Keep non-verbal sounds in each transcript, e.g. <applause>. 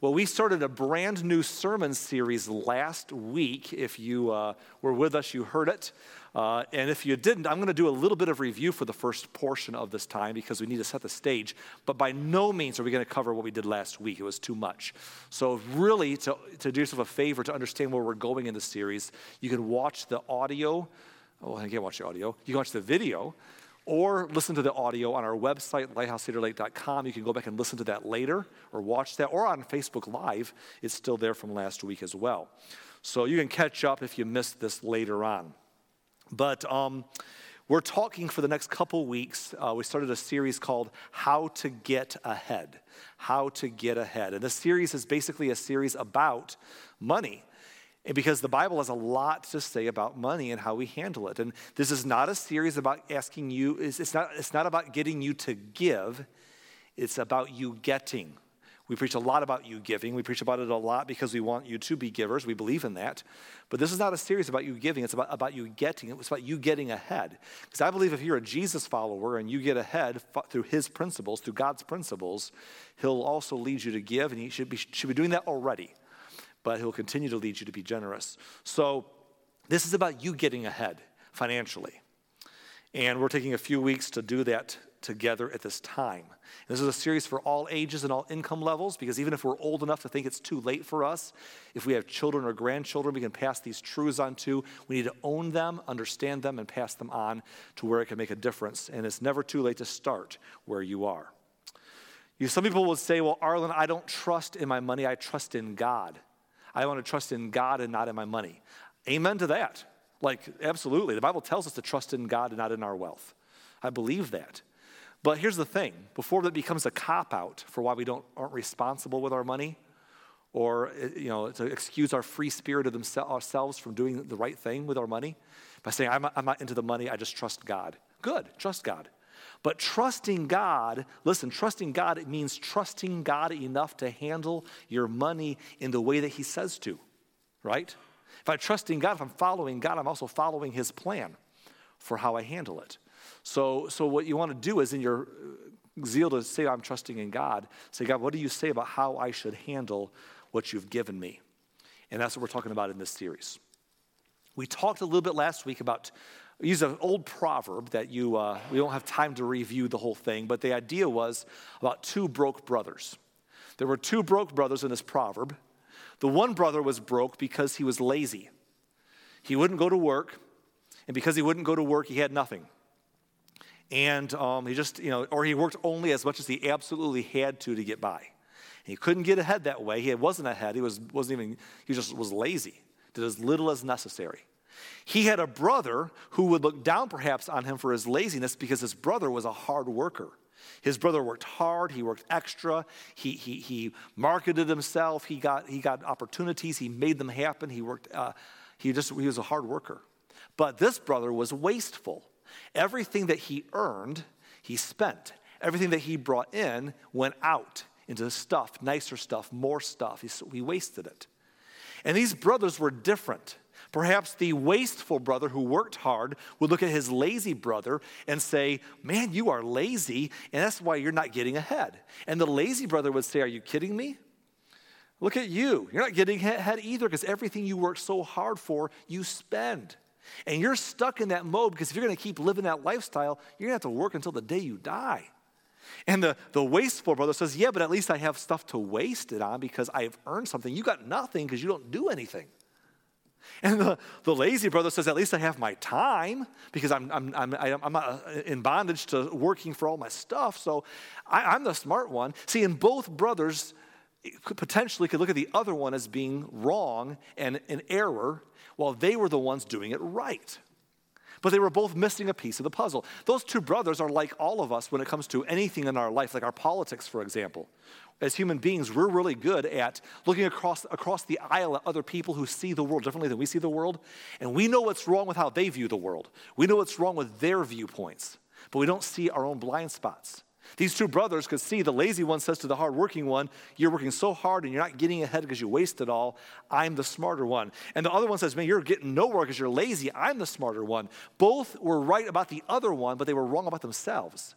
Well, we started a brand new sermon series last week. If you uh, were with us, you heard it. Uh, and if you didn't, I'm going to do a little bit of review for the first portion of this time because we need to set the stage. But by no means are we going to cover what we did last week. It was too much. So, really, to, to do yourself a favor, to understand where we're going in the series, you can watch the audio. Oh, I can't watch the audio. You can watch the video or listen to the audio on our website, lighthousecedarlake.com. You can go back and listen to that later or watch that, or on Facebook Live. It's still there from last week as well. So you can catch up if you missed this later on. But um, we're talking for the next couple weeks. Uh, we started a series called How to Get Ahead. How to Get Ahead. And this series is basically a series about money. And because the Bible has a lot to say about money and how we handle it. And this is not a series about asking you, it's not, it's not about getting you to give, it's about you getting. We preach a lot about you giving. We preach about it a lot because we want you to be givers. We believe in that. But this is not a series about you giving, it's about, about you getting. It's about you getting ahead. Because I believe if you're a Jesus follower and you get ahead through his principles, through God's principles, he'll also lead you to give, and he should be, should be doing that already but He'll continue to lead you to be generous. So, this is about you getting ahead financially. And we're taking a few weeks to do that together at this time. This is a series for all ages and all income levels because even if we're old enough to think it's too late for us, if we have children or grandchildren we can pass these truths on to, we need to own them, understand them, and pass them on to where it can make a difference. And it's never too late to start where you are. You, some people will say, Well, Arlen, I don't trust in my money, I trust in God. I want to trust in God and not in my money. Amen to that. Like, absolutely. The Bible tells us to trust in God and not in our wealth. I believe that. But here's the thing before that becomes a cop out for why we don't, aren't responsible with our money, or you know, to excuse our free spirit of themse- ourselves from doing the right thing with our money by saying, I'm, I'm not into the money, I just trust God. Good, trust God. But trusting God, listen, trusting God, it means trusting God enough to handle your money in the way that He says to, right? If I'm trusting God, if I'm following God, I'm also following His plan for how I handle it. So, so what you want to do is in your uh, zeal to say, I'm trusting in God, say, God, what do you say about how I should handle what you've given me? And that's what we're talking about in this series. We talked a little bit last week about use an old proverb that you, uh, we don't have time to review the whole thing, but the idea was about two broke brothers. There were two broke brothers in this proverb. The one brother was broke because he was lazy. He wouldn't go to work, and because he wouldn't go to work, he had nothing. And um, he just, you know, or he worked only as much as he absolutely had to to get by. He couldn't get ahead that way. He wasn't ahead. He was, wasn't even, he just was lazy, did as little as necessary. He had a brother who would look down perhaps on him for his laziness because his brother was a hard worker. His brother worked hard, he worked extra, he, he, he marketed himself, he got, he got opportunities, he made them happen, he worked, uh, he just, he was a hard worker. But this brother was wasteful. Everything that he earned, he spent. Everything that he brought in went out into stuff, nicer stuff, more stuff. He, he wasted it. And these brothers were different. Perhaps the wasteful brother who worked hard would look at his lazy brother and say, Man, you are lazy, and that's why you're not getting ahead. And the lazy brother would say, Are you kidding me? Look at you. You're not getting ahead either because everything you work so hard for, you spend. And you're stuck in that mode because if you're going to keep living that lifestyle, you're going to have to work until the day you die. And the, the wasteful brother says, Yeah, but at least I have stuff to waste it on because I've earned something. You got nothing because you don't do anything. And the, the lazy brother says, At least I have my time because I'm, I'm, I'm, I'm not uh, in bondage to working for all my stuff. So I, am the smart one. See, and both brothers potentially could look at the other one as being wrong and an error while they were the ones doing it right. But they were both missing a piece of the puzzle. Those two brothers are like all of us when it comes to anything in our life, like our politics, for example as human beings, we're really good at looking across, across the aisle at other people who see the world differently than we see the world. And we know what's wrong with how they view the world. We know what's wrong with their viewpoints, but we don't see our own blind spots. These two brothers could see the lazy one says to the hardworking one, You're working so hard and you're not getting ahead because you waste it all. I'm the smarter one. And the other one says, Man, you're getting nowhere because you're lazy. I'm the smarter one. Both were right about the other one, but they were wrong about themselves.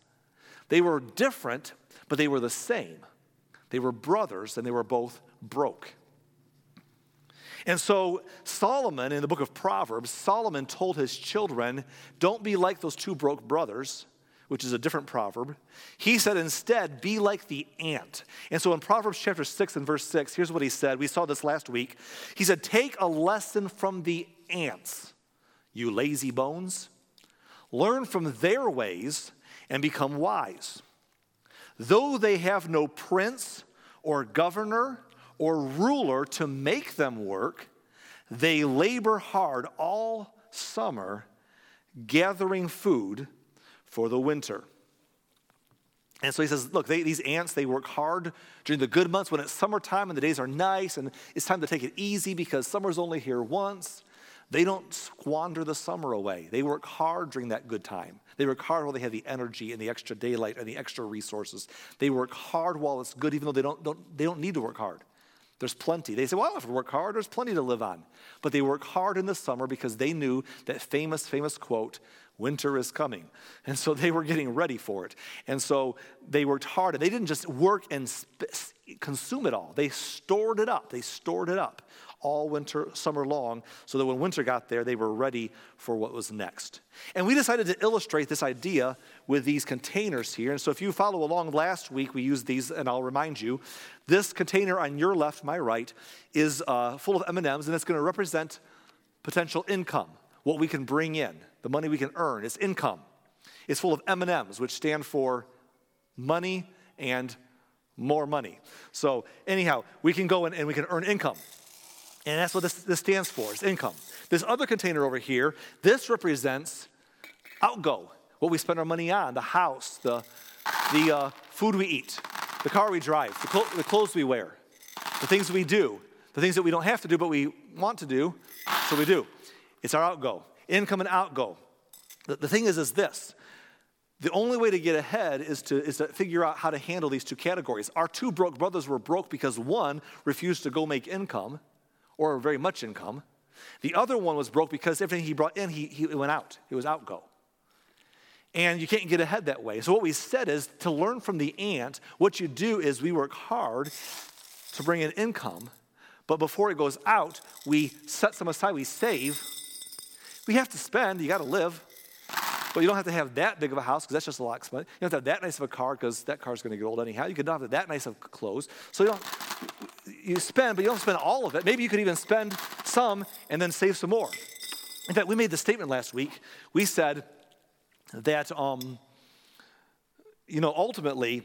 They were different, but they were the same. They were brothers and they were both broke. And so, Solomon, in the book of Proverbs, Solomon told his children, Don't be like those two broke brothers, which is a different proverb. He said, Instead, be like the ant. And so, in Proverbs chapter 6 and verse 6, here's what he said. We saw this last week. He said, Take a lesson from the ants, you lazy bones. Learn from their ways and become wise. Though they have no prince or governor, or ruler to make them work, they labor hard all summer gathering food for the winter. And so he says, look, they, these ants, they work hard during the good months when it's summertime and the days are nice and it's time to take it easy because summer's only here once. They don't squander the summer away. They work hard during that good time. They work hard while they have the energy and the extra daylight and the extra resources. They work hard while it's good, even though they don't, don't, they don't need to work hard. There's plenty. They say, well, I don't have to work hard. There's plenty to live on. But they work hard in the summer because they knew that famous, famous quote, winter is coming. And so they were getting ready for it. And so they worked hard. And they didn't just work and sp- consume it all, they stored it up. They stored it up all winter, summer long, so that when winter got there, they were ready for what was next. And we decided to illustrate this idea with these containers here. And so if you follow along last week, we used these, and I'll remind you, this container on your left, my right, is uh, full of M&Ms, and it's going to represent potential income, what we can bring in, the money we can earn. It's income. It's full of M&Ms, which stand for money and more money. So anyhow, we can go and we can earn income. And that's what this, this stands for, is income. This other container over here, this represents outgo, what we spend our money on, the house, the, the uh, food we eat, the car we drive, the, clo- the clothes we wear, the things we do, the things that we don't have to do but we want to do, so we do. It's our outgo, income and outgo. The, the thing is, is this. The only way to get ahead is to, is to figure out how to handle these two categories. Our two broke brothers were broke because one refused to go make income, or very much income. The other one was broke because everything he brought in, he, he went out. It was outgo. And you can't get ahead that way. So, what we said is to learn from the ant, what you do is we work hard to bring in income, but before it goes out, we set some aside, we save. We have to spend, you got to live. But you don't have to have that big of a house because that's just a lot of money. You don't have to have that nice of a car because that car's going to get old anyhow. You could not have that nice of clothes. So you don't, you spend, but you don't spend all of it. Maybe you could even spend some and then save some more. In fact, we made the statement last week. We said that, um, you know, ultimately,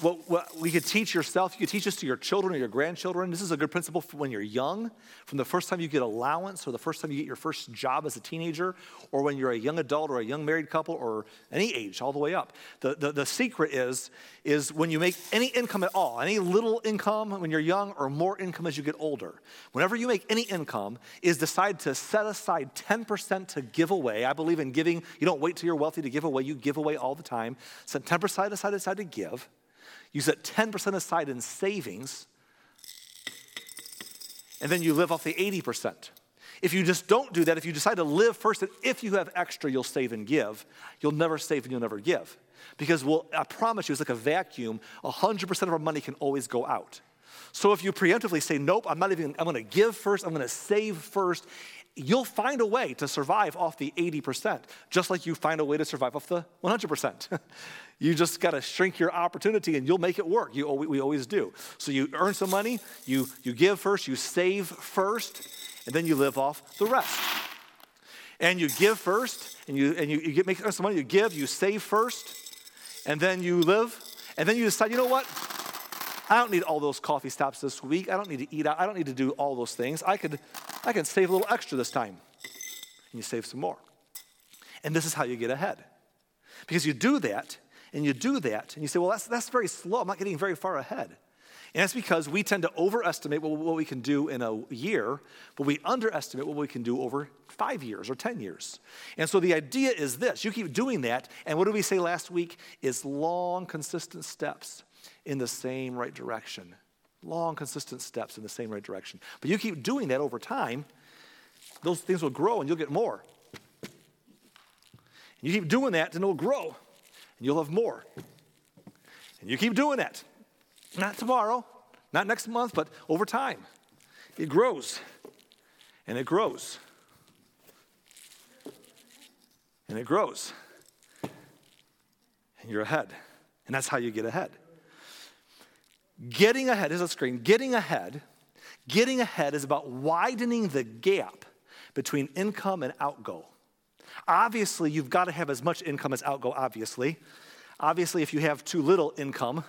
what, what, we could teach yourself, you could teach this to your children or your grandchildren. This is a good principle for when you're young, from the first time you get allowance or the first time you get your first job as a teenager, or when you're a young adult or a young married couple or any age, all the way up. The, the, the secret is, is when you make any income at all, any little income when you're young or more income as you get older, whenever you make any income, is decide to set aside 10% to give away. I believe in giving. You don't wait till you're wealthy to give away, you give away all the time. Set 10% aside, aside to give. You set 10% aside in savings, and then you live off the 80%. If you just don't do that, if you decide to live first, and if you have extra, you'll save and give, you'll never save and you'll never give. Because we'll, I promise you, it's like a vacuum, 100% of our money can always go out. So if you preemptively say, nope, I'm not even, I'm gonna give first, I'm gonna save first, you'll find a way to survive off the 80%, just like you find a way to survive off the 100%. <laughs> you just got to shrink your opportunity and you'll make it work. You, we always do. So you earn some money, you, you give first, you save first, and then you live off the rest. And you give first, and you, and you, you get, make some money, you give, you save first, and then you live, and then you decide, you know what? I don't need all those coffee stops this week. I don't need to eat out. I don't need to do all those things. I could, I can save a little extra this time. And you save some more. And this is how you get ahead. Because you do that, and you do that, and you say, well, that's, that's very slow. I'm not getting very far ahead. And that's because we tend to overestimate what, what we can do in a year, but we underestimate what we can do over five years or 10 years. And so the idea is this you keep doing that, and what did we say last week? Is long, consistent steps in the same right direction. Long, consistent steps in the same right direction. But you keep doing that over time, those things will grow and you'll get more. And you keep doing that, and it'll grow, and you'll have more. And you keep doing that. Not tomorrow, Not next month, but over time. It grows and it grows and it grows. And you're ahead. And that's how you get ahead. Getting ahead is a screen. Getting ahead, getting ahead is about widening the gap between income and outgo. Obviously, you've got to have as much income as outgo, obviously. Obviously, if you have too little income,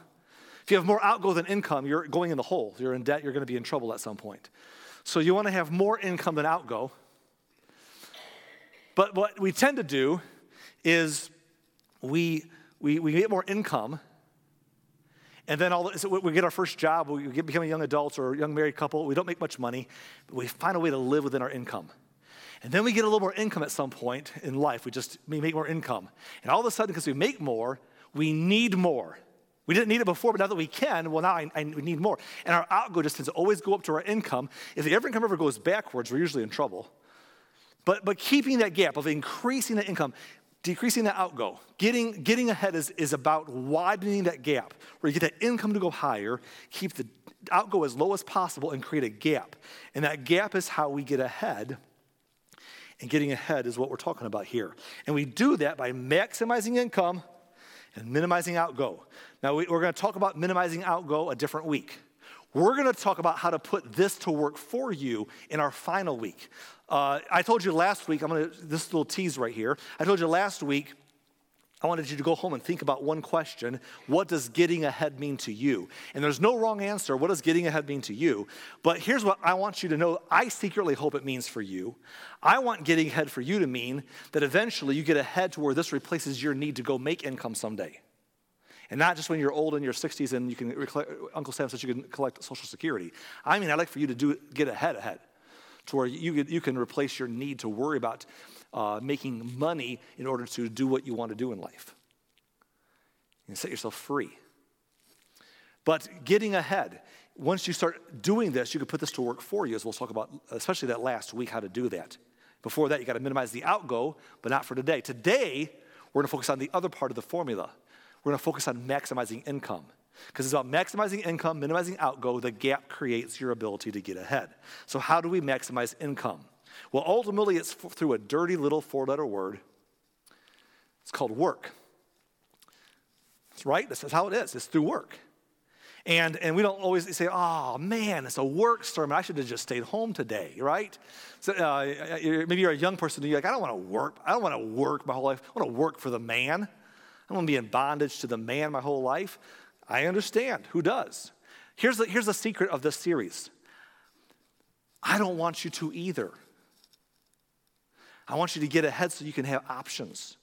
if you have more outgo than income, you're going in the hole. You're in debt, you're going to be in trouble at some point. So you want to have more income than outgo. But what we tend to do is we, we, we get more income, and then all, so we get our first job, we get, become young adults or a young married couple, we don't make much money, but we find a way to live within our income. And then we get a little more income at some point in life. We just we make more income. And all of a sudden, because we make more, we need more. We didn't need it before, but now that we can, well, now I, I need more. And our outgo just tends to always go up to our income. If the income ever goes backwards, we're usually in trouble. But, but keeping that gap of increasing the income, decreasing the outgo, getting, getting ahead is, is about widening that gap where you get that income to go higher, keep the outgo as low as possible, and create a gap. And that gap is how we get ahead. And getting ahead is what we're talking about here. And we do that by maximizing income and minimizing outgo. Now, we, are going to talk about minimizing outgo a different week. We're going to talk about how to put this to work for you in our final week. Uh, I told you last week, I'm going to, this little tease right here. I told you last week, I wanted you to go home and think about one question What does getting ahead mean to you? And there's no wrong answer. What does getting ahead mean to you? But here's what I want you to know I secretly hope it means for you. I want getting ahead for you to mean that eventually you get ahead to where this replaces your need to go make income someday. And not just when you're old in your 60s and you can, Uncle Sam says you can collect Social Security. I mean, I'd like for you to do get ahead ahead to where you, you can replace your need to worry about uh, making money in order to do what you want to do in life. And set yourself free. But getting ahead, once you start doing this, you can put this to work for you, as we'll talk about, especially that last week, how to do that. Before that, you got to minimize the outgo, but not for today. Today, we're going to focus on the other part of the formula. We're going to focus on maximizing income. Because it's about maximizing income, minimizing outgo. The gap creates your ability to get ahead. So, how do we maximize income? Well, ultimately, it's through a dirty little four letter word. It's called work. That's right. This is how it is. It's through work. And, and we don't always say, oh man, it's a work sermon. I should have just stayed home today, right? So uh, maybe you're a young person and you're like, I don't want to work. I don't want to work my whole life. I want to work for the man. I don't want to be in bondage to the man my whole life. I understand. Who does? Here's the, here's the secret of this series I don't want you to either. I want you to get ahead so you can have options.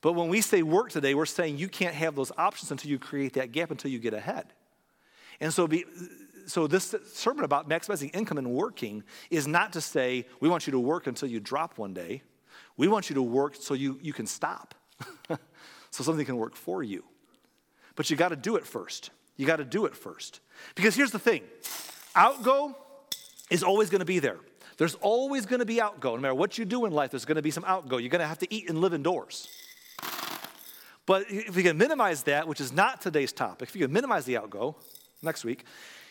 But when we say work today, we're saying you can't have those options until you create that gap, until you get ahead. And so, be, so this sermon about maximizing income and working is not to say we want you to work until you drop one day. We want you to work so you, you can stop, <laughs> so something can work for you. But you got to do it first. You got to do it first. Because here's the thing outgo is always going to be there. There's always going to be outgo. No matter what you do in life, there's going to be some outgo. You're going to have to eat and live indoors. But if you can minimize that, which is not today's topic, if you can minimize the outgo next week,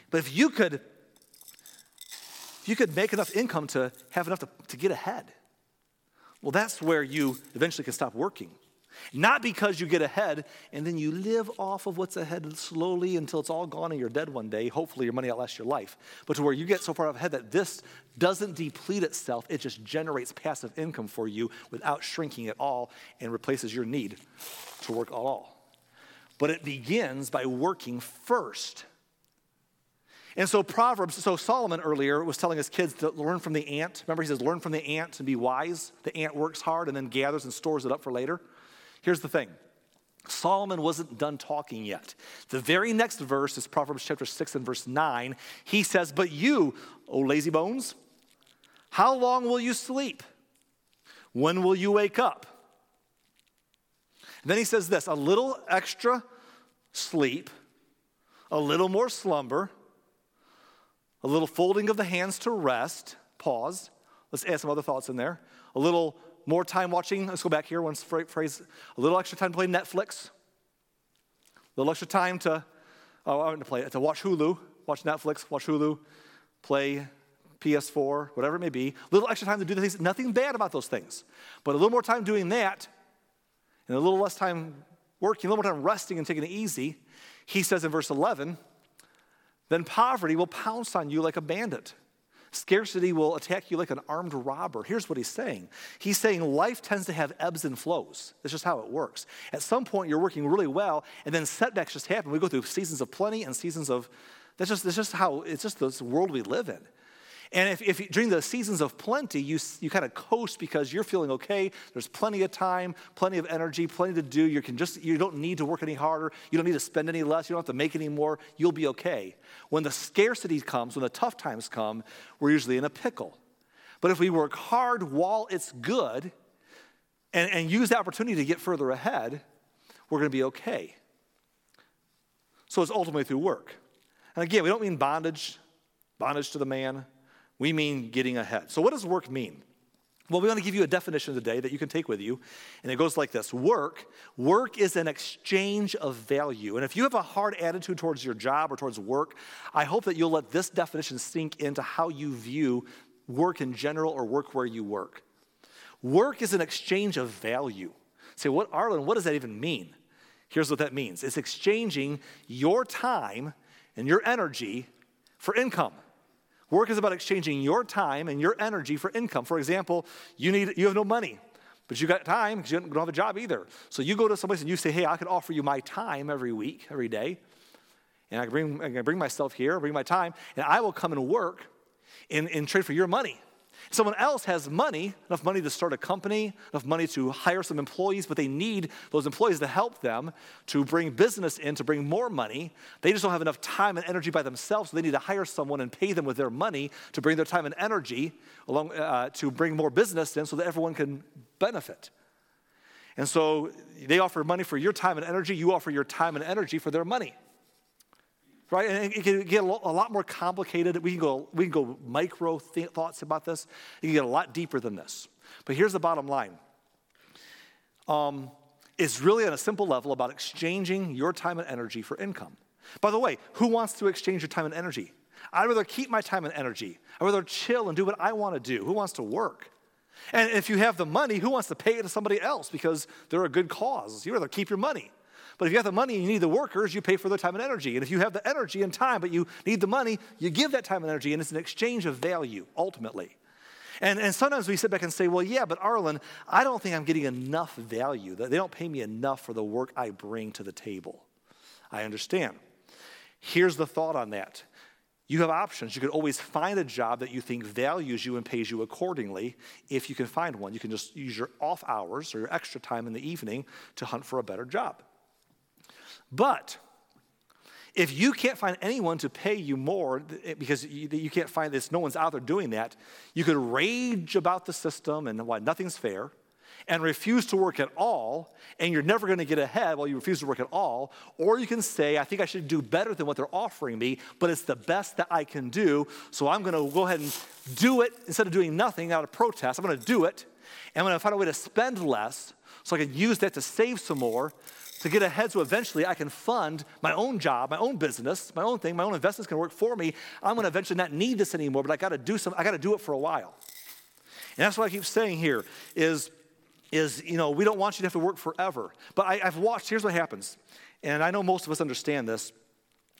but if you could, if you could make enough income to have enough to, to get ahead, well, that's where you eventually can stop working. Not because you get ahead and then you live off of what's ahead slowly until it's all gone and you're dead one day. Hopefully, your money outlasts your life. But to where you get so far ahead that this doesn't deplete itself, it just generates passive income for you without shrinking at all and replaces your need to work at all. But it begins by working first. And so, Proverbs, so Solomon earlier was telling his kids to learn from the ant. Remember, he says, learn from the ant and be wise. The ant works hard and then gathers and stores it up for later. Here's the thing Solomon wasn't done talking yet. The very next verse is Proverbs chapter 6 and verse 9. He says, But you, O lazy bones, how long will you sleep? When will you wake up? And then he says this a little extra sleep, a little more slumber, a little folding of the hands to rest. Pause. Let's add some other thoughts in there. A little more time watching, let's go back here, one phrase, a little extra time to play Netflix, a little extra time to Oh, I want to play it, to watch Hulu, watch Netflix, watch Hulu, play PS4, whatever it may be. A little extra time to do the things. Nothing bad about those things, but a little more time doing that, and a little less time working, a little more time resting and taking it easy. He says in verse 11, then poverty will pounce on you like a bandit. Scarcity will attack you like an armed robber. Here's what he's saying He's saying life tends to have ebbs and flows. That's just how it works. At some point, you're working really well, and then setbacks just happen. We go through seasons of plenty and seasons of, that's just, that's just how, it's just this world we live in. And if, if during the seasons of plenty, you, you kind of coast because you're feeling okay, there's plenty of time, plenty of energy, plenty to do. You, can just, you don't need to work any harder, you don't need to spend any less, you don't have to make any more, you'll be okay. When the scarcity comes, when the tough times come, we're usually in a pickle. But if we work hard while it's good and, and use the opportunity to get further ahead, we're going to be okay. So it's ultimately through work. And again, we don't mean bondage, bondage to the man, we mean getting ahead. So, what does work mean? Well, we want to give you a definition today that you can take with you, and it goes like this Work, work is an exchange of value. And if you have a hard attitude towards your job or towards work, I hope that you'll let this definition sink into how you view work in general or work where you work. Work is an exchange of value. Say, what, Arlen, what does that even mean? Here's what that means it's exchanging your time and your energy for income. Work is about exchanging your time and your energy for income. For example, you, need, you have no money, but you got time because you don't have a job either. So you go to someplace and you say, hey, I could offer you my time every week, every day. And I can bring, I can bring myself here, bring my time, and I will come and work in, in trade for your money. Someone else has money, enough money to start a company, enough money to hire some employees, but they need those employees to help them to bring business in, to bring more money. They just don't have enough time and energy by themselves, so they need to hire someone and pay them with their money to bring their time and energy along uh, to bring more business in so that everyone can benefit. And so they offer money for your time and energy, you offer your time and energy for their money right? And it can get a lot more complicated. We can go, we can go micro th- thoughts about this. You can get a lot deeper than this. But here's the bottom line. Um, it's really on a simple level about exchanging your time and energy for income. By the way, who wants to exchange your time and energy? I'd rather keep my time and energy. I'd rather chill and do what I want to do. Who wants to work? And if you have the money, who wants to pay it to somebody else because they're a good cause? You'd rather keep your money. But if you have the money and you need the workers, you pay for their time and energy. And if you have the energy and time, but you need the money, you give that time and energy, and it's an exchange of value, ultimately. And, and sometimes we sit back and say, well, yeah, but Arlen, I don't think I'm getting enough value. They don't pay me enough for the work I bring to the table. I understand. Here's the thought on that. You have options. You could always find a job that you think values you and pays you accordingly if you can find one. You can just use your off hours or your extra time in the evening to hunt for a better job. But if you can't find anyone to pay you more eh, because you can't find this, no one's out there doing that, you could rage about the system and why nothing's fair and refuse to work at all, and you're never going to get ahead while you refuse to work at all. Or you can say, I think I should do better than what they're offering me, but it's the best that I can do, so I'm going to go ahead and do it instead of doing nothing out of protest. I'm going to do it, and I'm to find a way to spend less so I can use that to save some more to get ahead so eventually I can fund my own job, my own business, my own thing, my own investments can work for me. I'm gonna eventually not need this anymore, but I gotta do some, I gotta do it for a while. And that's what I keep saying here is, is you know, we don't want you to have to work forever. But I, I've watched, here's what happens. And I know most of us understand this.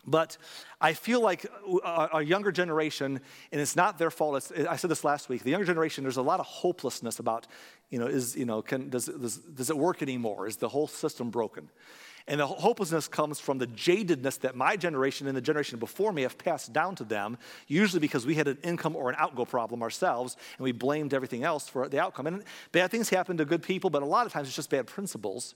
But I feel like a, younger generation, and it's not their fault. I said this last week. The younger generation, there's a lot of hopelessness about, you know, is you know, can, does, does, does it work anymore? Is the whole system broken? And the hopelessness comes from the jadedness that my generation and the generation before me have passed down to them, usually because we had an income or an outgo problem ourselves, and we blamed everything else for the outcome. And bad things happen to good people, but a lot of times it's just bad principles.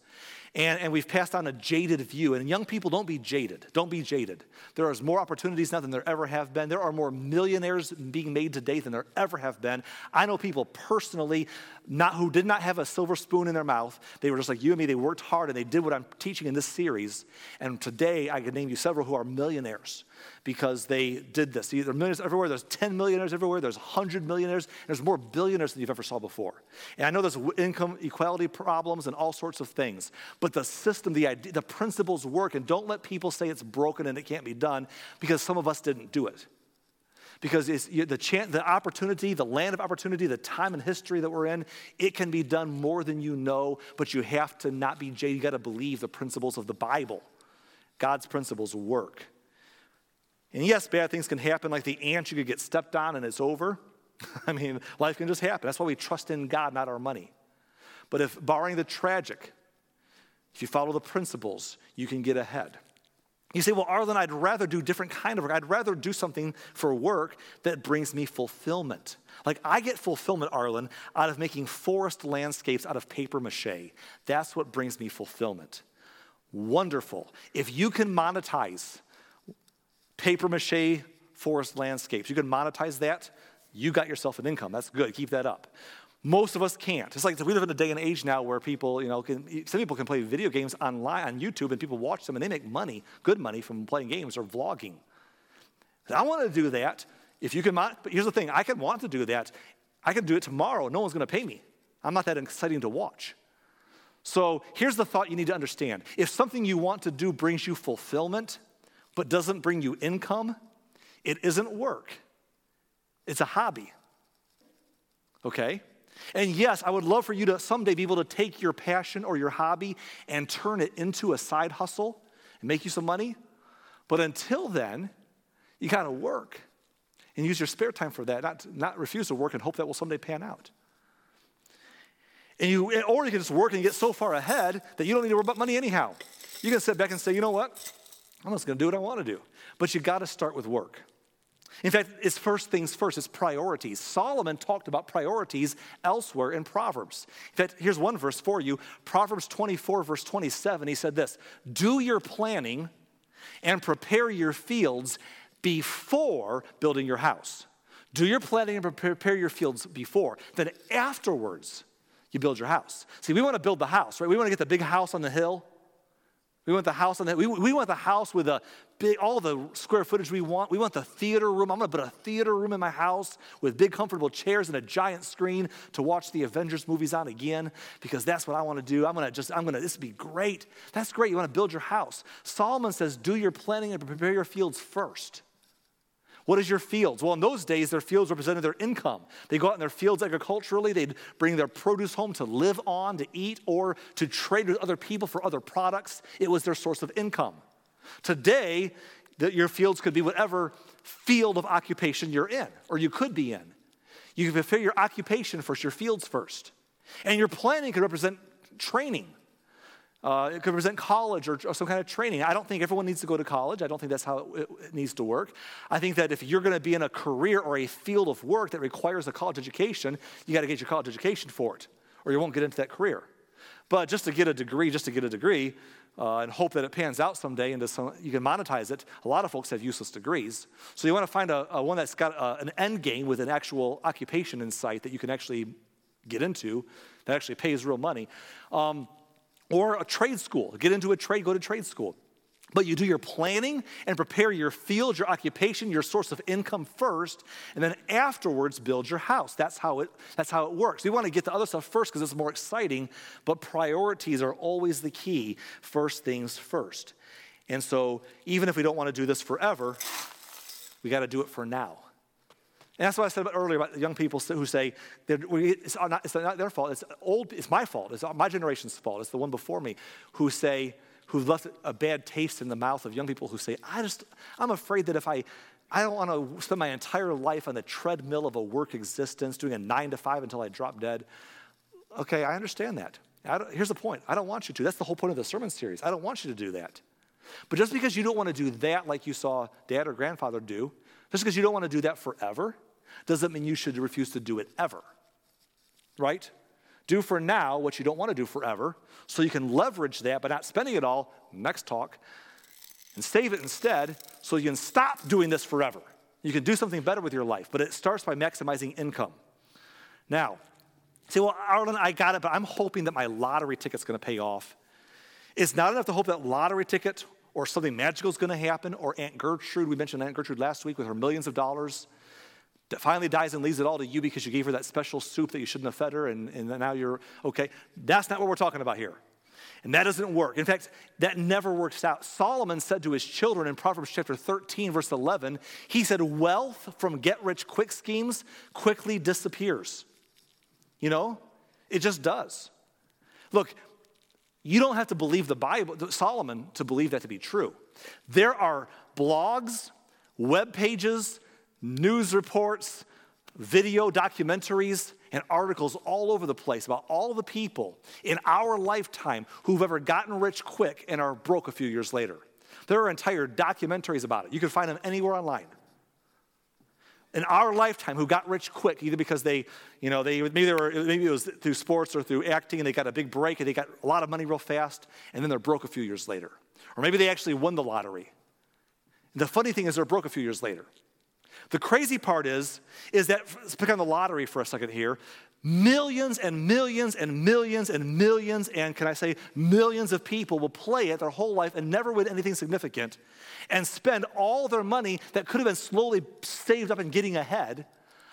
And, and we've passed on a jaded view. And young people, don't be jaded. Don't be jaded. There is more opportunities now than there ever have been. There are more millionaires being made today than there ever have been. I know people personally not, who did not have a silver spoon in their mouth. They were just like you and me. They worked hard and they did what I'm teaching in this series. And today I can name you several who are millionaires because they did this. There are millionaires everywhere. There's 10 millionaires everywhere. There's 100 millionaires. There's more billionaires than you've ever saw before. And I know there's income equality problems and all sorts of things. But the system, the idea, the principles work. And don't let people say it's broken and it can't be done because some of us didn't do it because it's the, chance, the opportunity, the land of opportunity, the time and history that we're in, it can be done more than you know, but you have to not be jaded. You got to believe the principles of the Bible. God's principles work. And yes, bad things can happen, like the ant, you could get stepped on and it's over. <laughs> I mean, life can just happen. That's why we trust in God, not our money. But if, barring the tragic, if you follow the principles, you can get ahead. You say, well, Arlen, I'd rather do different kind of work. I'd rather do something for work that brings me fulfillment. Like I get fulfillment, Arlen, out of making forest landscapes out of paper mache. That's what brings me fulfillment. Wonderful. If you can monetize paper mache forest landscapes, you can monetize that, you got yourself an income. That's good. Keep that up. Most of us can't. It's like we live in a day and age now where people, you know, can, some people can play video games online on YouTube and people watch them and they make money, good money from playing games or vlogging. I want to do that. If you can, but here's the thing: I can want to do that. I can do it tomorrow. No one's going to pay me. I'm not that exciting to watch. So here's the thought you need to understand: if something you want to do brings you fulfillment, but doesn't bring you income, it isn't work. It's a hobby. Okay? And yes, I would love for you to someday be able to take your passion or your hobby and turn it into a side hustle and make you some money. But until then, you got to work and use your spare time for that, not, not refuse to work and hope that will someday pan out. And you, or you can just work and get so far ahead that you don't need to worry about money anyhow. You can sit back and say, you know what? I'm just going to do what I want to do. But you got to start with work. In fact, it's first things first, it's priorities. Solomon talked about priorities elsewhere in Proverbs. In fact, here's one verse for you Proverbs 24, verse 27. He said this Do your planning and prepare your fields before building your house. Do your planning and prepare your fields before. Then afterwards, you build your house. See, we want to build the house, right? We want to get the big house on the hill. We want the house on the, we, we want the house with a big, all the square footage we want. We want the theater room. I'm gonna put a theater room in my house with big comfortable chairs and a giant screen to watch the Avengers movies on again because that's what I wanna do. I'm gonna just, I'm gonna, this would be great. That's great. You wanna build your house. Solomon says, do your planning and prepare your fields first. What is your fields? Well, in those days, their fields represented their income. They go out in their fields agriculturally, they'd bring their produce home to live on, to eat, or to trade with other people for other products. It was their source of income. Today, the, your fields could be whatever field of occupation you're in, or you could be in. You can fulfill your occupation first, your fields first. And your planning could represent training. Uh, it could represent college or, or, some kind of training. I don't think everyone needs to go to college. I don't think that's how it, it needs to work. I think that if you're going to be in a career or a field of work that requires a college education, you got to get your college education for it, or you won't get into that career. But just to get a degree, just to get a degree, uh, and hope that it pans out someday and some, you can monetize it. A lot of folks have useless degrees. So you want to find a, a one that's got a, an end game with an actual occupation in sight that you can actually get into that actually pays real money. Um, or a trade school. Get into a trade, go to trade school. But you do your planning and prepare your field, your occupation, your source of income first, and then afterwards build your house. That's how it, that's how it works. We want to get the other stuff first because it's more exciting, but priorities are always the key. First things first. And so, even if we don't want to do this forever, we got to do it for now. And that's what I said about earlier about young people who say it's not, it's not their fault, it's, old, it's my fault, it's my generation's fault, it's the one before me, who say, who left a bad taste in the mouth of young people who say, I just, I'm afraid that if I, I don't want to spend my entire life on the treadmill of a work existence, doing a nine to five until I drop dead. Okay, I understand that. I here's the point I don't want you to. That's the whole point of the sermon series. I don't want you to do that. But just because you don't want to do that like you saw dad or grandfather do, just because you don't want to do that forever, doesn't mean you should refuse to do it ever. Right? Do for now what you don't want to do forever so you can leverage that by not spending it all, next talk, and save it instead so you can stop doing this forever. You can do something better with your life, but it starts by maximizing income. Now, say, well, Arlen, I got it, but I'm hoping that my lottery ticket's going to pay off. It's not enough to hope that lottery ticket or something magical is going to happen, or Aunt Gertrude, we mentioned Aunt Gertrude last week with her millions of dollars, finally dies and leaves it all to you because you gave her that special soup that you shouldn't have fed her, and, and now you're okay. That's not what we're talking about here. And that doesn't work. In fact, that never works out. Solomon said to his children in Proverbs chapter 13, verse 11, he said, Wealth from get rich quick schemes quickly disappears. You know, it just does. Look, you don't have to believe the Bible, Solomon, to believe that to be true. There are blogs, web pages, news reports, video documentaries, and articles all over the place about all the people in our lifetime who've ever gotten rich quick and are broke a few years later. There are entire documentaries about it. You can find them anywhere online. In our lifetime, who got rich quick, either because they, you know, they maybe they were maybe it was through sports or through acting, and they got a big break and they got a lot of money real fast, and then they're broke a few years later. Or maybe they actually won the lottery. And the funny thing is, they're broke a few years later. The crazy part is, is that, let's pick on the lottery for a second here. Millions and millions and millions and millions, and can I say millions of people will play it their whole life and never win anything significant and spend all their money that could have been slowly saved up and getting ahead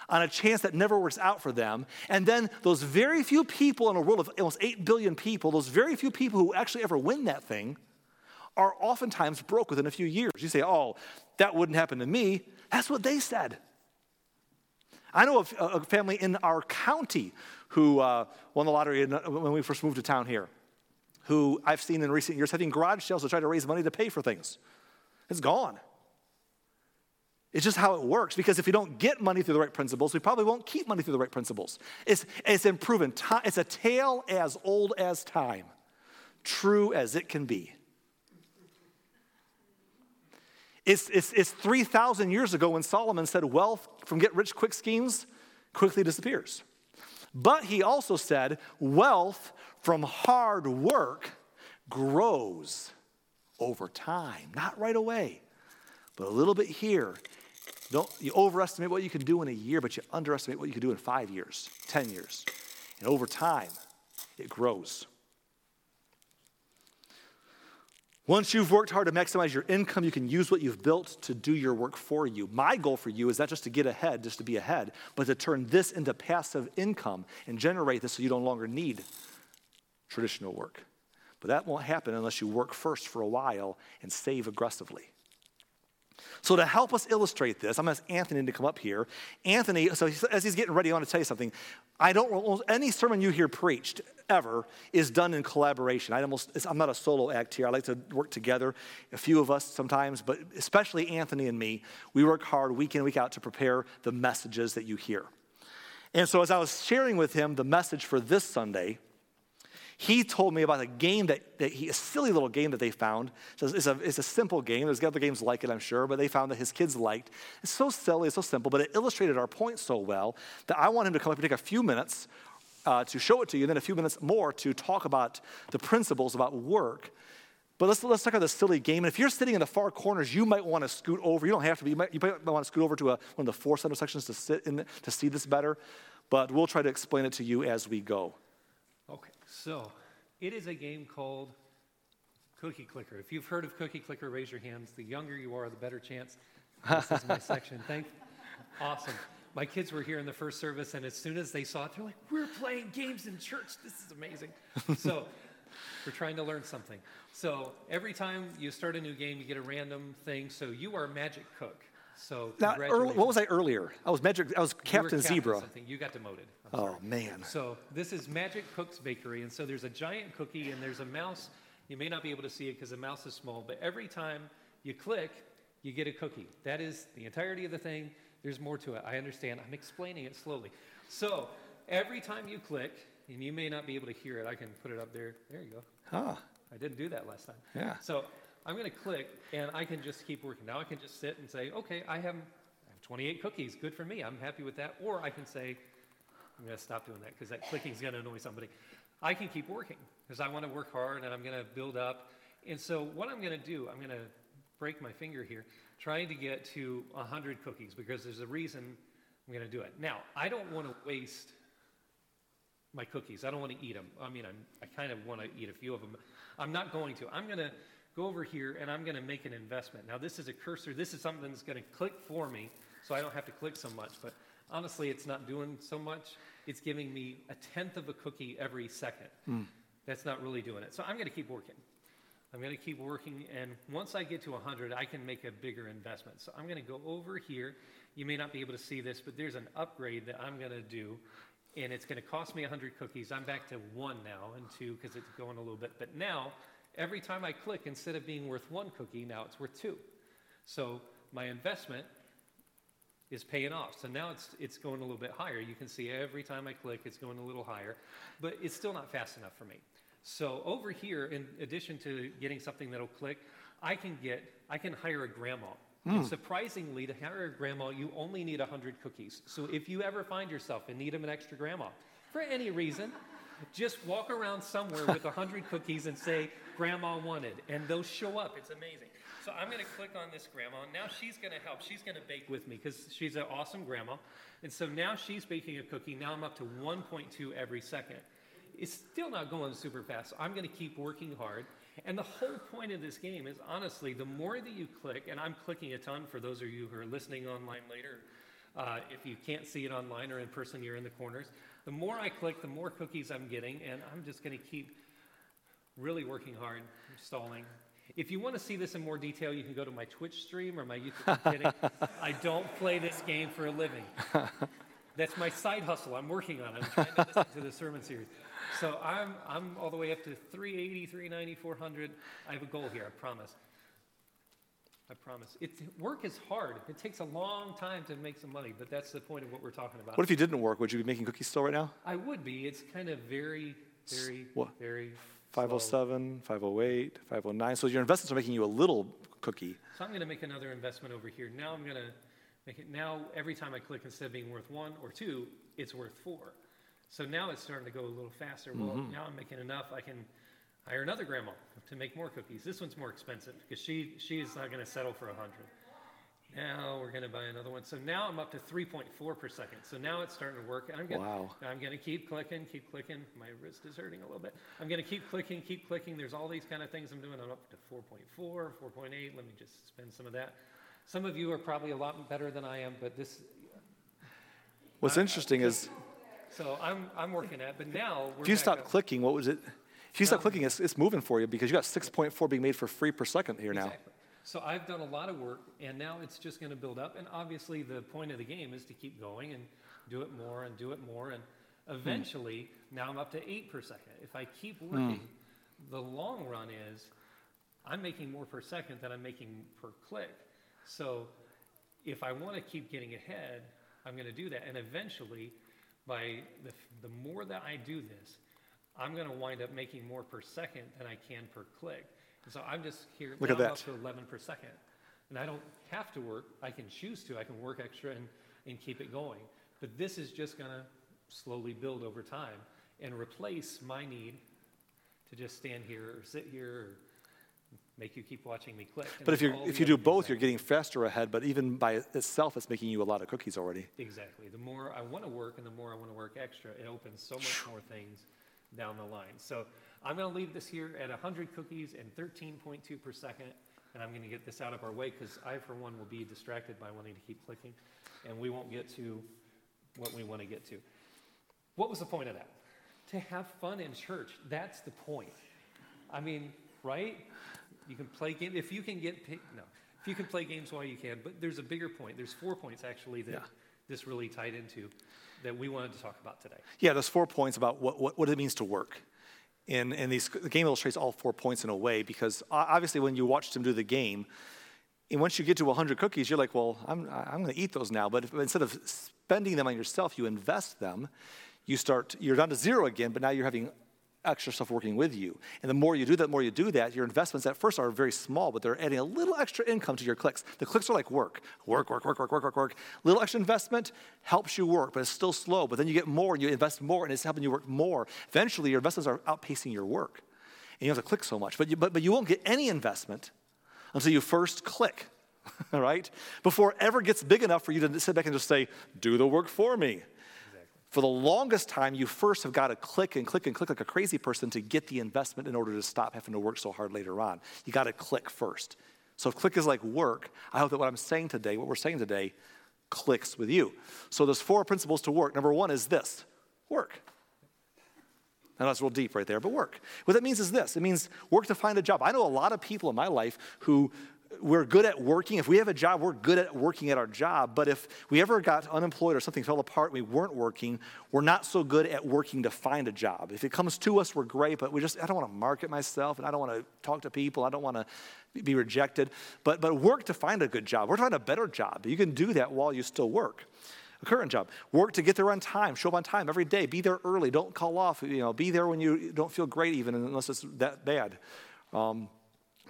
on a chance that never works out for them. And then those very few people in a world of almost 8 billion people, those very few people who actually ever win that thing, are oftentimes broke within a few years. You say, oh, that wouldn't happen to me. That's what they said. I know a, a family in our county who uh, won the lottery when we first moved to town here, who I've seen in recent years having garage sales to try to raise money to pay for things. It's gone. It's just how it works because if you don't get money through the right principles, we probably won't keep money through the right principles. It's, it's improving. It's a tale as old as time, true as it can be. It's, it's, it's 3,000 years ago when Solomon said wealth from get rich quick schemes quickly disappears. But he also said wealth from hard work grows over time, not right away, but a little bit here. Don't you overestimate what you can do in a year, but you underestimate what you can do in five years, 10 years. And over time, it grows. Once you've worked hard to maximize your income, you can use what you've built to do your work for you. My goal for you is not just to get ahead, just to be ahead, but to turn this into passive income and generate this so you no longer need traditional work. But that won't happen unless you work first for a while and save aggressively. So, to help us illustrate this, I'm going to ask Anthony to come up here. Anthony, so as he's getting ready, I want to tell you something. I don't, any sermon you hear preached ever is done in collaboration. I almost, I'm not a solo act here. I like to work together, a few of us sometimes, but especially Anthony and me. We work hard week in, week out to prepare the messages that you hear. And so, as I was sharing with him the message for this Sunday, he told me about a game that, that he, a silly little game that they found. It's a, it's a simple game. There's other games like it, I'm sure, but they found that his kids liked. It's so silly, it's so simple, but it illustrated our point so well that I want him to come up and take a few minutes uh, to show it to you, and then a few minutes more to talk about the principles about work. But let's, let's talk about this silly game. And if you're sitting in the far corners, you might want to scoot over. You don't have to be. You might, you might want to scoot over to a, one of the four center sections to sit in to see this better. But we'll try to explain it to you as we go. Okay. So, it is a game called Cookie Clicker. If you've heard of Cookie Clicker, raise your hands. The younger you are, the better chance. This is my <laughs> section. Thank. Awesome. My kids were here in the first service, and as soon as they saw it, they're like, "We're playing games in church. This is amazing." <laughs> so, we're trying to learn something. So every time you start a new game, you get a random thing. So you are Magic Cook. So now, early, what was I earlier? I was Magic. I was Captain, Captain Zebra. Something. You got demoted. I'm oh sorry. man. So this is Magic Cook's Bakery, and so there's a giant cookie and there's a mouse. You may not be able to see it because the mouse is small, but every time you click, you get a cookie. That is the entirety of the thing. There's more to it. I understand. I'm explaining it slowly. So every time you click, and you may not be able to hear it. I can put it up there. There you go. Huh. I didn't do that last time. Yeah. So I'm going to click, and I can just keep working. Now I can just sit and say, okay, I have, I have 28 cookies. Good for me. I'm happy with that. Or I can say, I'm going to stop doing that because that clicking is going to annoy somebody. I can keep working because I want to work hard and I'm going to build up. And so what I'm going to do, I'm going to break my finger here, trying to get to 100 cookies because there's a reason I'm going to do it. Now, I don't want to waste my cookies. I don't want to eat them. I mean, I'm, I kind of want to eat a few of them. I'm not going to. I'm going to go over here and I'm going to make an investment. Now, this is a cursor. This is something that's going to click for me, so I don't have to click so much. But honestly, it's not doing so much. It's giving me a tenth of a cookie every second. Mm. That's not really doing it. So I'm going to keep working. I'm going to keep working, and once I get to 100, I can make a bigger investment. So I'm going to go over here. You may not be able to see this, but there's an upgrade that I'm going to do, and it's going to cost me 100 cookies. I'm back to one now and two because it's going a little bit. But now, every time I click, instead of being worth one cookie, now it's worth two. So my investment is paying off. So now it's, it's going a little bit higher. You can see every time I click, it's going a little higher, but it's still not fast enough for me. So over here, in addition to getting something that'll click, I can get, I can hire a grandma. Mm. And surprisingly, to hire a grandma, you only need 100 cookies. So if you ever find yourself in need of an extra grandma, for any reason, just walk around somewhere with 100 cookies and say, Grandma wanted, and they'll show up. It's amazing. So I'm going to click on this grandma. Now she's going to help. She's going to bake with me because she's an awesome grandma. And so now she's baking a cookie. Now I'm up to 1.2 every second. It's still not going super fast. So I'm going to keep working hard. And the whole point of this game is honestly, the more that you click, and I'm clicking a ton for those of you who are listening online later, uh, if you can't see it online or in person, you're in the corners. The more I click, the more cookies I'm getting, and I'm just going to keep really working hard, stalling. If you want to see this in more detail, you can go to my Twitch stream or my YouTube. I'm kidding. <laughs> I don't play this game for a living. That's my side hustle. I'm working on it. I'm trying to listen to the sermon series. So I'm, I'm all the way up to 380, 390, 400. I have a goal here, I promise. I promise. It's, work is hard. It takes a long time to make some money, but that's the point of what we're talking about. What if you didn't work? Would you be making cookies still right now? I would be. It's kind of very, very, what? very 507, 508, 509. So your investments are making you a little cookie. So I'm going to make another investment over here. Now I'm going to make it, now every time I click, instead of being worth one or two, it's worth four. So now it's starting to go a little faster. Well, mm-hmm. now I'm making enough. I can hire another grandma to make more cookies. This one's more expensive because she she's not going to settle for a hundred. Now we're going to buy another one. So now I'm up to 3.4 per second. So now it's starting to work. I'm going wow. I'm going to keep clicking, keep clicking. My wrist is hurting a little bit. I'm going to keep clicking, keep clicking. There's all these kind of things I'm doing. I'm up to 4.4, 4.8. Let me just spend some of that. Some of you are probably a lot better than I am, but this. What's I, interesting I, is so I'm, I'm working at, but now if you stop up. clicking, what was it? If you stop um, clicking, it's, it's moving for you because you got 6.4 being made for free per second here exactly. now. So I've done a lot of work, and now it's just going to build up. And obviously, the point of the game is to keep going and do it more and do it more. And eventually, hmm. now I'm up to eight per second. If I keep hmm. working, hmm. the long run is I'm making more per second than I'm making per click. So if I want to keep getting ahead, I'm going to do that. And eventually, by the, the more that I do this, I'm going to wind up making more per second than I can per click. And so I'm just here Look at that. up to 11 per second. And I don't have to work. I can choose to. I can work extra and, and keep it going. But this is just going to slowly build over time and replace my need to just stand here or sit here or make you keep watching me click. but if you if you do both, you're getting faster ahead. But even by itself, it's making you a lot of cookies already. Exactly. The more I want to work, and the more I want to work extra, it opens so much more things down the line. So I'm going to leave this here at 100 cookies and 13.2 per second, and I'm going to get this out of our way because I, for one, will be distracted by wanting to keep clicking, and we won't get to what we want to get to. What was the point of that? To have fun in church. That's the point. I mean, right? You can play games. If you can get, picked, no, if you can play games while you can, but there's a bigger point. There's four points actually that yeah. this really tied into that we wanted to talk about today. Yeah, there's four points about what, what, what it means to work. And, and these, the game illustrates all four points in a way because obviously when you watch them do the game, and once you get to 100 cookies, you're like, well, I'm, I'm going to eat those now. But if, instead of spending them on yourself, you invest them, you start, you're down to zero again, but now you're having extra stuff working with you. And the more you do that, the more you do that, your investments at first are very small, but they're adding a little extra income to your clicks. The clicks are like work. Work, work, work, work, work, work, work. Little extra investment helps you work, but it's still slow. But then you get more and you invest more and it's helping you work more. Eventually, your investments are outpacing your work. And you have to click so much. But you, but, but you won't get any investment until you first click, <laughs> right? Before ever gets big enough for you to sit back and just say, do the work for me. For the longest time, you first have got to click and click and click like a crazy person to get the investment in order to stop having to work so hard later on. You got to click first. So if click is like work, I hope that what I'm saying today, what we're saying today, clicks with you. So there's four principles to work. Number one is this work. Now that's real deep right there, but work. What that means is this it means work to find a job. I know a lot of people in my life who we're good at working. If we have a job, we're good at working at our job. But if we ever got unemployed or something fell apart, we weren't working, we're not so good at working to find a job. If it comes to us, we're great, but we just, I don't want to market myself and I don't want to talk to people. I don't want to be rejected. But, but work to find a good job. We're trying a better job. You can do that while you still work. A current job. Work to get there on time. Show up on time every day. Be there early. Don't call off. You know, be there when you don't feel great, even unless it's that bad. Um,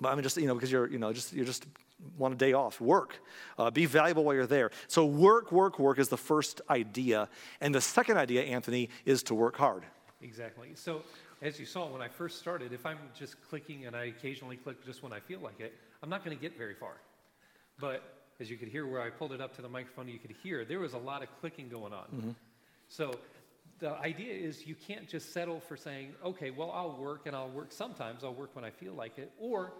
but I mean, just you know, because you're you know, just you're just want a day off. Work. Uh, be valuable while you're there. So work, work, work is the first idea, and the second idea, Anthony, is to work hard. Exactly. So as you saw when I first started, if I'm just clicking and I occasionally click just when I feel like it, I'm not going to get very far. But as you could hear where I pulled it up to the microphone, you could hear there was a lot of clicking going on. Mm-hmm. So the idea is you can't just settle for saying, okay, well, I'll work and I'll work sometimes, I'll work when I feel like it. Or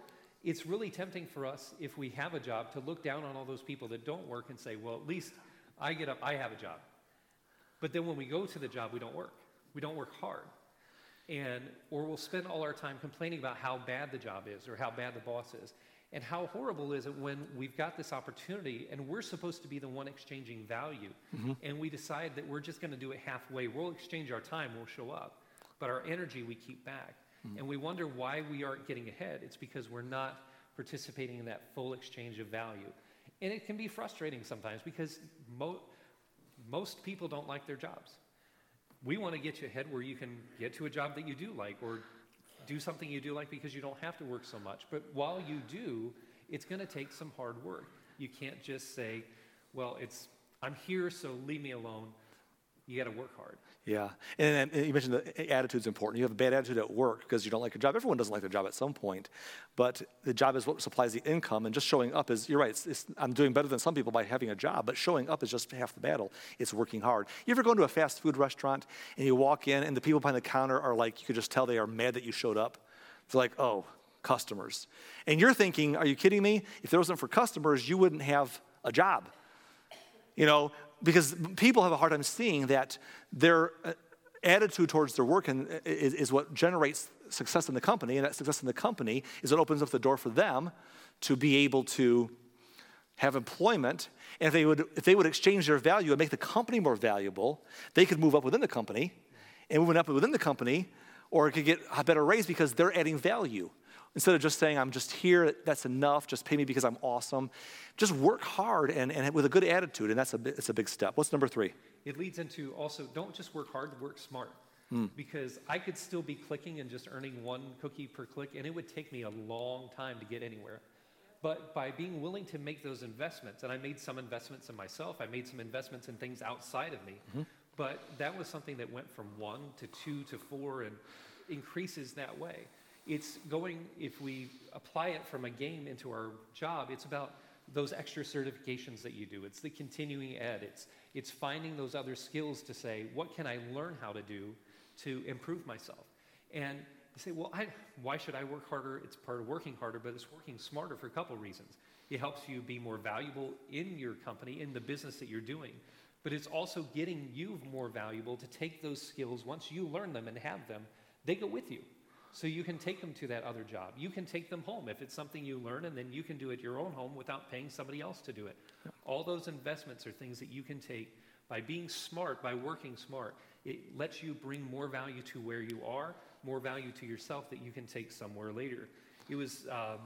it's really tempting for us, if we have a job, to look down on all those people that don't work and say, well, at least I get up, I have a job. But then when we go to the job, we don't work. We don't work hard. And, or we'll spend all our time complaining about how bad the job is or how bad the boss is. And how horrible is it when we've got this opportunity and we're supposed to be the one exchanging value mm-hmm. and we decide that we're just going to do it halfway. We'll exchange our time, we'll show up, but our energy we keep back. Mm-hmm. And we wonder why we aren't getting ahead. It's because we're not participating in that full exchange of value. And it can be frustrating sometimes because mo- most people don't like their jobs. We want to get you ahead where you can get to a job that you do like or do something you do like because you don't have to work so much. But while you do, it's going to take some hard work. You can't just say, well, it's I'm here, so leave me alone. You got to work hard. Yeah, and, and, you mentioned the attitude's important. You have a bad attitude at work because you don't like your job. Everyone doesn't like their job at some point, but the job is what supplies the income, and just showing up is. You're right. It's, it's, I'm doing better than some people by having a job, but showing up is just half the battle. It's working hard. You ever go into a fast food restaurant and you walk in, and the people behind the counter are like, you could just tell they are mad that you showed up. They're like, oh, customers, and you're thinking, are you kidding me? If there wasn't for customers, you wouldn't have a job. You know, because people have a hard time seeing that their uh, attitude towards their work and, uh, is, is what generates success in the company, and that success in the company is what opens up the door for them to be able to have employment. And if they would, if they would exchange their value and make the company more valuable, they could move up within the company. And moving up within the company, or could get a better raise because they're adding value. Instead of just saying, I'm just here, that's enough, just pay me because I'm awesome. Just work hard and, and with a good attitude, and that's a, it's a big step. What's number three? It leads into also don't just work hard, work smart. Mm. Because I could still be clicking and just earning one cookie per click, and it would take me a long time to get anywhere. But by being willing to make those investments, and I made some investments in myself, I made some investments in things outside of me, mm-hmm. but that was something that went from one to two to four and increases that way. It's going, if we apply it from a game into our job, it's about those extra certifications that you do. It's the continuing ed. It's, it's finding those other skills to say, what can I learn how to do to improve myself? And you say, well, I, why should I work harder? It's part of working harder, but it's working smarter for a couple reasons. It helps you be more valuable in your company, in the business that you're doing. But it's also getting you more valuable to take those skills, once you learn them and have them, they go with you. So you can take them to that other job. You can take them home if it's something you learn, and then you can do it your own home without paying somebody else to do it. Yeah. All those investments are things that you can take by being smart, by working smart. It lets you bring more value to where you are, more value to yourself that you can take somewhere later. It was, um,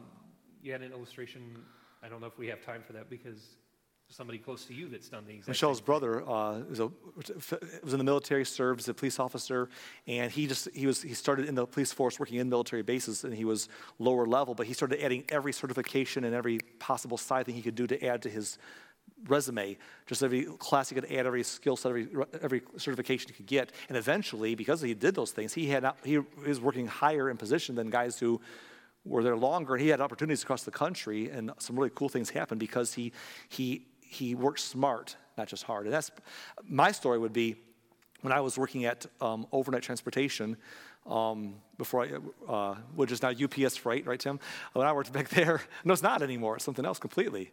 you had an illustration. I don't know if we have time for that because somebody close to you that's done the exact Michelle's brother uh, was, a, was in the military, served as a police officer, and he just he was he started in the police force working in military bases, and he was lower level, but he started adding every certification and every possible side thing he could do to add to his resume, just every class he could add, every skill set, every, every certification he could get. And eventually, because he did those things, he, had, he was working higher in position than guys who were there longer. He had opportunities across the country, and some really cool things happened because he, he he worked smart, not just hard. And that's my story would be when I was working at um, Overnite Transportation, um, before I, uh, which is now UPS Freight, right, Tim? When I worked back <laughs> there, no, it's not anymore. It's something else completely.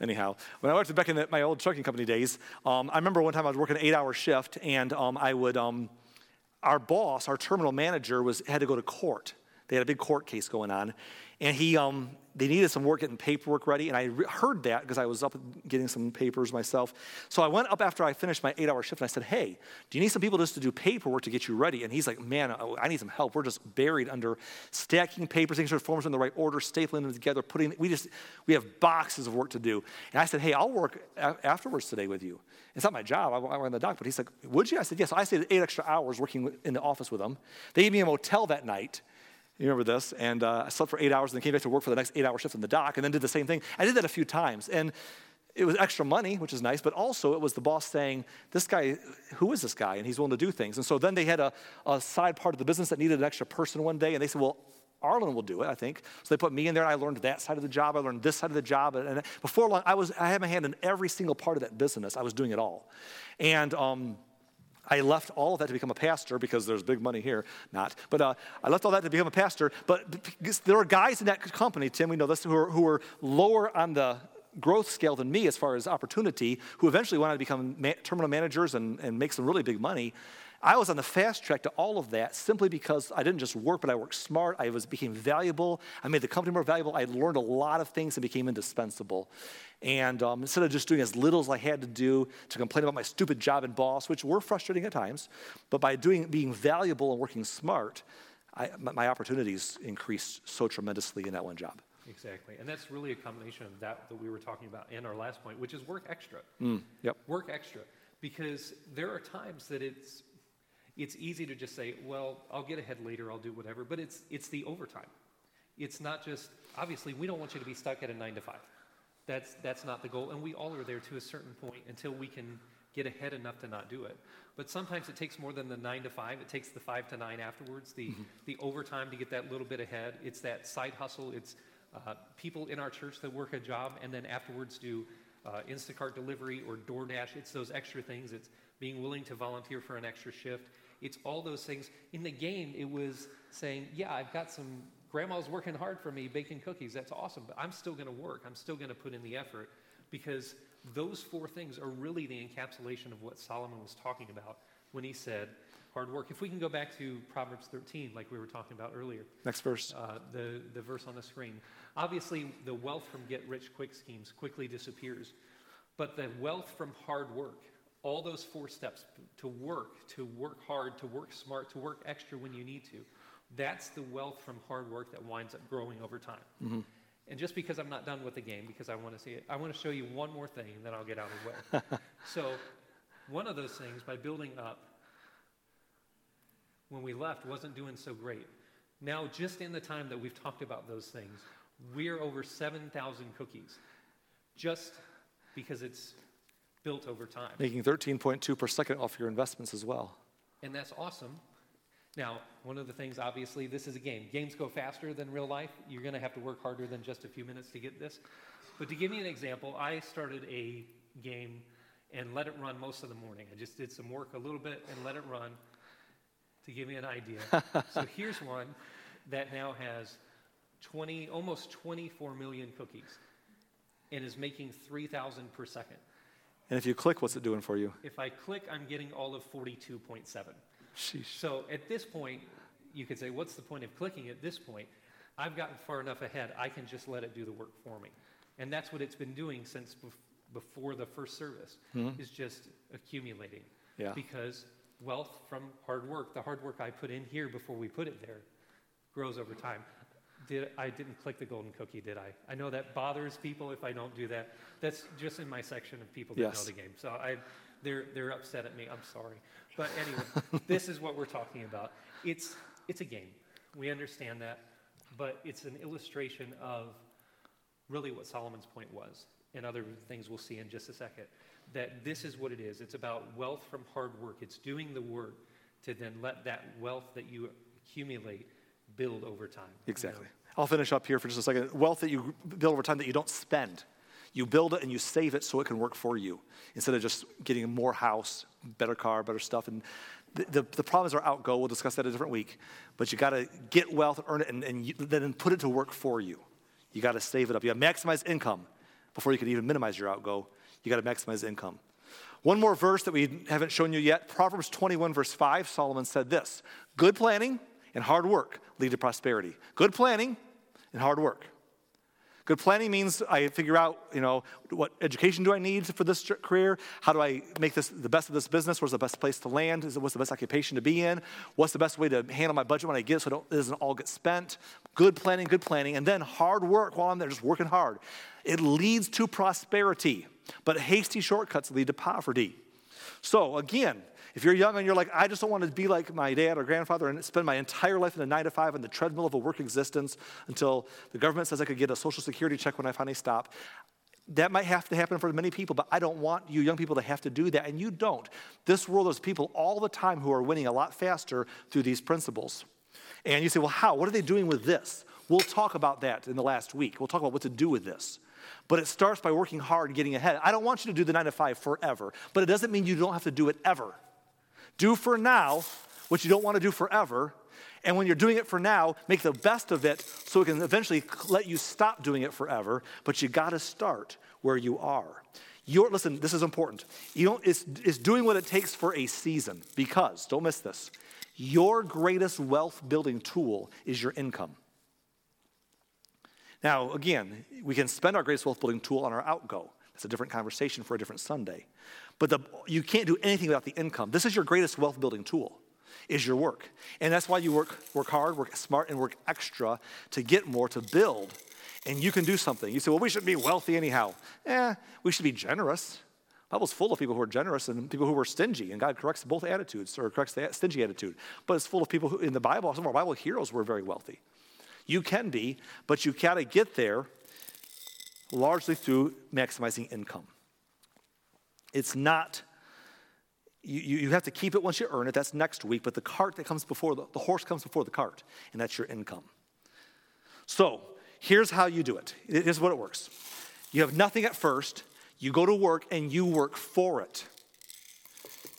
Anyhow, when I worked back in the, my old trucking company days, um, I remember one time I was working an eight-hour shift, and um, I would, um, our boss, our terminal manager, was had to go to court. They had a big court case going on, and he, um, they needed some work getting paperwork ready, and I re- heard that because I was up getting some papers myself. So I went up after I finished my eight-hour shift, and I said, "Hey, do you need some people just to do paperwork to get you ready?" And he's like, "Man, oh, I need some help. We're just buried under stacking papers, making sure forms are in the right order, stapling them together, putting. We just we have boxes of work to do." And I said, "Hey, I'll work a- afterwards today with you. It's not my job. I, I in the dock." But he's like, "Would you?" I said, "Yes." So I stayed eight extra hours working in the office with him. They gave me a motel that night. You remember this? And uh, I slept for eight hours and then came back to work for the next eight hour shift in the dock and then did the same thing. I did that a few times. And it was extra money, which is nice, but also it was the boss saying, This guy, who is this guy? And he's willing to do things. And so then they had a, a side part of the business that needed an extra person one day, and they said, Well, Arlen will do it, I think. So they put me in there, and I learned that side of the job. I learned this side of the job. And before long, I, was, I had my hand in every single part of that business. I was doing it all. And um, I left all of that to become a pastor because there's big money here, not. But uh, I left all that to become a pastor. But there are guys in that company, Tim, we know this, who are, who are lower on the growth scale than me as far as opportunity, who eventually wanted to become ma- terminal managers and, and make some really big money. I was on the fast track to all of that simply because I didn't just work, but I worked smart. I was, became valuable. I made the company more valuable. I learned a lot of things and became indispensable. And um, instead of just doing as little as I had to do to complain about my stupid job and boss, which were frustrating at times, but by doing, being valuable and working smart, I, my opportunities increased so tremendously in that one job. Exactly. And that's really a combination of that that we were talking about in our last point, which is work extra. Mm, yep. Work extra. Because there are times that it's it's easy to just say, well, I'll get ahead later, I'll do whatever, but it's, it's the overtime. It's not just, obviously, we don't want you to be stuck at a nine to five. That's, that's not the goal, and we all are there to a certain point until we can get ahead enough to not do it. But sometimes it takes more than the nine to five. It takes the five to nine afterwards, the, mm-hmm. the overtime to get that little bit ahead. It's that side hustle. It's uh, people in our church that work a job and then afterwards do uh, Instacart delivery or DoorDash. It's those extra things. It's being willing to volunteer for an extra shift. It's all those things. In the game, it was saying, yeah, I've got some, grandma's working hard for me baking cookies. That's awesome, but I'm still going to work. I'm still going to put in the effort because those four things are really the encapsulation of what Solomon was talking about when he said, hard work. If we can go back to Proverbs 13, like we were talking about earlier. Next verse. Uh, the, the verse on the screen. Obviously, the wealth from get rich quick schemes quickly disappears, but the wealth from hard work all those four steps to work, to work hard, to work smart, to work extra when you need to. That's the wealth from hard work that winds up growing over time. Mm-hmm. And just because I'm not done with the game, because I want to see it, I want to show you one more thing, and then I'll get out of the way. <laughs> so, one of those things, by building up, when we left, wasn't doing so great. Now, just in the time that we've talked about those things, we're over 7,000 cookies, just because it's built over time. Making 13.2 per second off your investments as well. And that's awesome. Now, one of the things, obviously, this is a game. Games go faster than real life. You're going to have to work harder than just a few minutes to get this. But to give you an example, I started a game and let it run most of the morning. I just did some work a little bit and let it run to give you an idea. <laughs> so here's one that now has 20, almost 24 million cookies and is making 3,000 per second. And if you click, what's it doing for you? If I click, I'm getting all of 42.7. Sheesh. So at this point, you could say, what's the point of clicking at this point? I've gotten far enough ahead, I can just let it do the work for me. And that's what it's been doing since bef- before the first service, mm-hmm. is just accumulating. Yeah. Because wealth from hard work, the hard work I put in here before we put it there, grows over time. Did, I didn't click the golden cookie, did I? I know that bothers people if I don't do that. That's just in my section of people that yes. know the game. So I, they're, they're upset at me. I'm sorry. But anyway, <laughs> this is what we're talking about. It's, it's a game. We understand that. But it's an illustration of really what Solomon's point was, and other things we'll see in just a second. That this is what it is. It's about wealth from hard work. It's doing the work to then let that wealth that you accumulate build over time. Exactly. You know? I'll finish up here for just a second. Wealth that you build over time that you don't spend. You build it and you save it so it can work for you instead of just getting more house, better car, better stuff. And the, the, the problems are outgo. We'll discuss that a different week. But you got to get wealth, earn it, and, and you, then put it to work for you. You got to save it up. You got to maximize income before you can even minimize your outgo. You got to maximize income. One more verse that we haven't shown you yet Proverbs 21, verse 5, Solomon said this Good planning and hard work lead to prosperity. Good planning and hard work. Good planning means I figure out, you know, what education do I need for this career? How do I make this the best of this business? Where's the best place to land? Is it, what's the best occupation to be in? What's the best way to handle my budget when I get it so it doesn't all get spent? Good planning, good planning, and then hard work while I'm there, just working hard. It leads to prosperity, but hasty shortcuts lead to poverty. So again, if you're young and you're like, I just don't want to be like my dad or grandfather and spend my entire life in a nine to five on the treadmill of a work existence until the government says I could get a social security check when I finally stop. That might have to happen for many people, but I don't want you young people to have to do that, and you don't. This world has people all the time who are winning a lot faster through these principles. And you say, well, how? What are they doing with this? We'll talk about that in the last week. We'll talk about what to do with this. But it starts by working hard and getting ahead. I don't want you to do the nine to five forever, but it doesn't mean you don't have to do it ever. Do for now what you don't want to do forever. And when you're doing it for now, make the best of it so it can eventually let you stop doing it forever. But you got to start where you are. Your, listen, this is important. You don't, it's, it's doing what it takes for a season because, don't miss this, your greatest wealth building tool is your income. Now, again, we can spend our greatest wealth building tool on our outgo. That's a different conversation for a different Sunday. But the, you can't do anything without the income. This is your greatest wealth building tool, is your work. And that's why you work, work hard, work smart, and work extra to get more, to build. And you can do something. You say, well, we should be wealthy anyhow. Eh, we should be generous. The Bible's full of people who are generous and people who are stingy, and God corrects both attitudes, or corrects the stingy attitude. But it's full of people who, in the Bible, some of our Bible heroes were very wealthy. You can be, but you gotta get there largely through maximizing income. It's not, you, you have to keep it once you earn it. That's next week. But the cart that comes before, the, the horse comes before the cart, and that's your income. So here's how you do it. Here's what it works. You have nothing at first. You go to work and you work for it.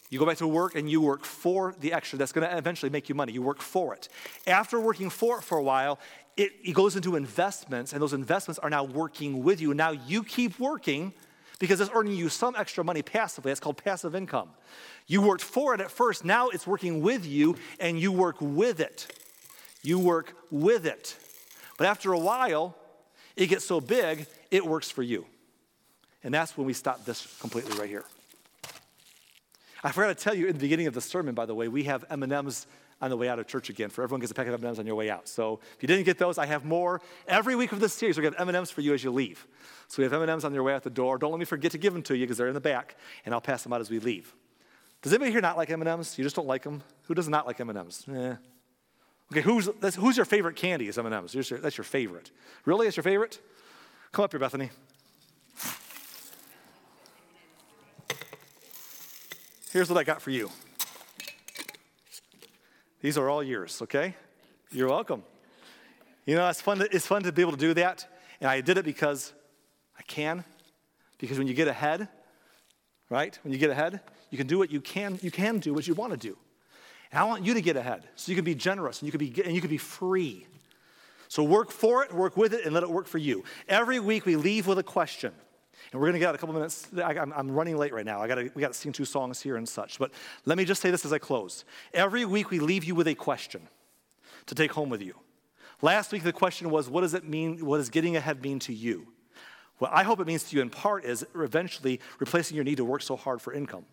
You go back to work and you work for the extra that's going to eventually make you money. You work for it. After working for it for a while, it, it goes into investments, and those investments are now working with you. Now you keep working because it's earning you some extra money passively. That's called passive income. You worked for it at first, now it's working with you, and you work with it. You work with it. But after a while, it gets so big, it works for you. And that's when we stop this completely right here. I forgot to tell you in the beginning of the sermon, by the way, we have M&Ms on the way out of church again. For everyone gets a packet of M&Ms on your way out. So if you didn't get those, I have more every week of this series. We have M&Ms for you as you leave. So we have M&Ms on your way out the door. Don't let me forget to give them to you because they're in the back, and I'll pass them out as we leave. Does anybody here not like M&Ms? You just don't like them? Who does not like M&Ms? Eh. Okay, who's, who's your favorite candy is M&Ms? Your, that's your favorite. Really? That's your favorite? Come up here, Bethany. Here's what I got for you. These are all yours, okay? You're welcome. You know, it's fun, to, it's fun to be able to do that. And I did it because I can. Because when you get ahead, right? When you get ahead, you can do what you can, you can do what you want to do. And I want you to get ahead so you can be generous and you can be, and you can be free. So work for it, work with it, and let it work for you. Every week we leave with a question. And we're going to get out a couple minutes. I, am running late right now. I gotta, we got to sing two songs here and such. But let me just say this as I close. Every week we leave you with a question to take home with you. Last week the question was, what does it mean? What does getting ahead mean to you? What I hope it means to you in part is eventually replacing your need to work so hard for income.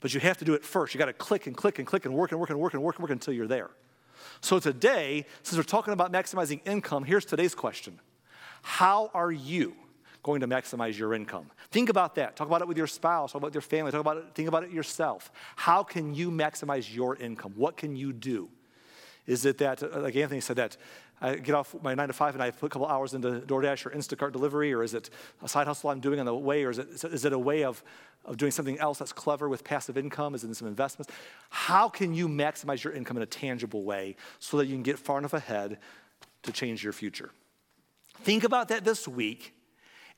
But you have to do it first. You got to click and click and click and work and work and work and work and work until you're there. So today, since we're talking about maximizing income, here's today's question How are you? Going to maximize your income. Think about that. Talk about it with your spouse, talk about your family, talk about it, think about it yourself. How can you maximize your income? What can you do? Is it that, uh, like Anthony said, that I get off my nine to five and I put a couple hours into DoorDash or Instacart delivery, or is it a side hustle I'm doing on the way, or is it, is it a way of, of doing something else that's clever with passive income? Is it in some investments? How can you maximize your income in a tangible way so that you can get far enough ahead to change your future? Think about that this week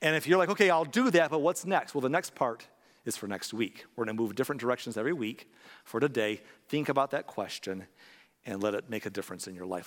And if you're like, okay, I'll do that, but what's next? Well, the next part is for next week. We're going to move different directions every week. For today, think about that question and let it make a difference in your life.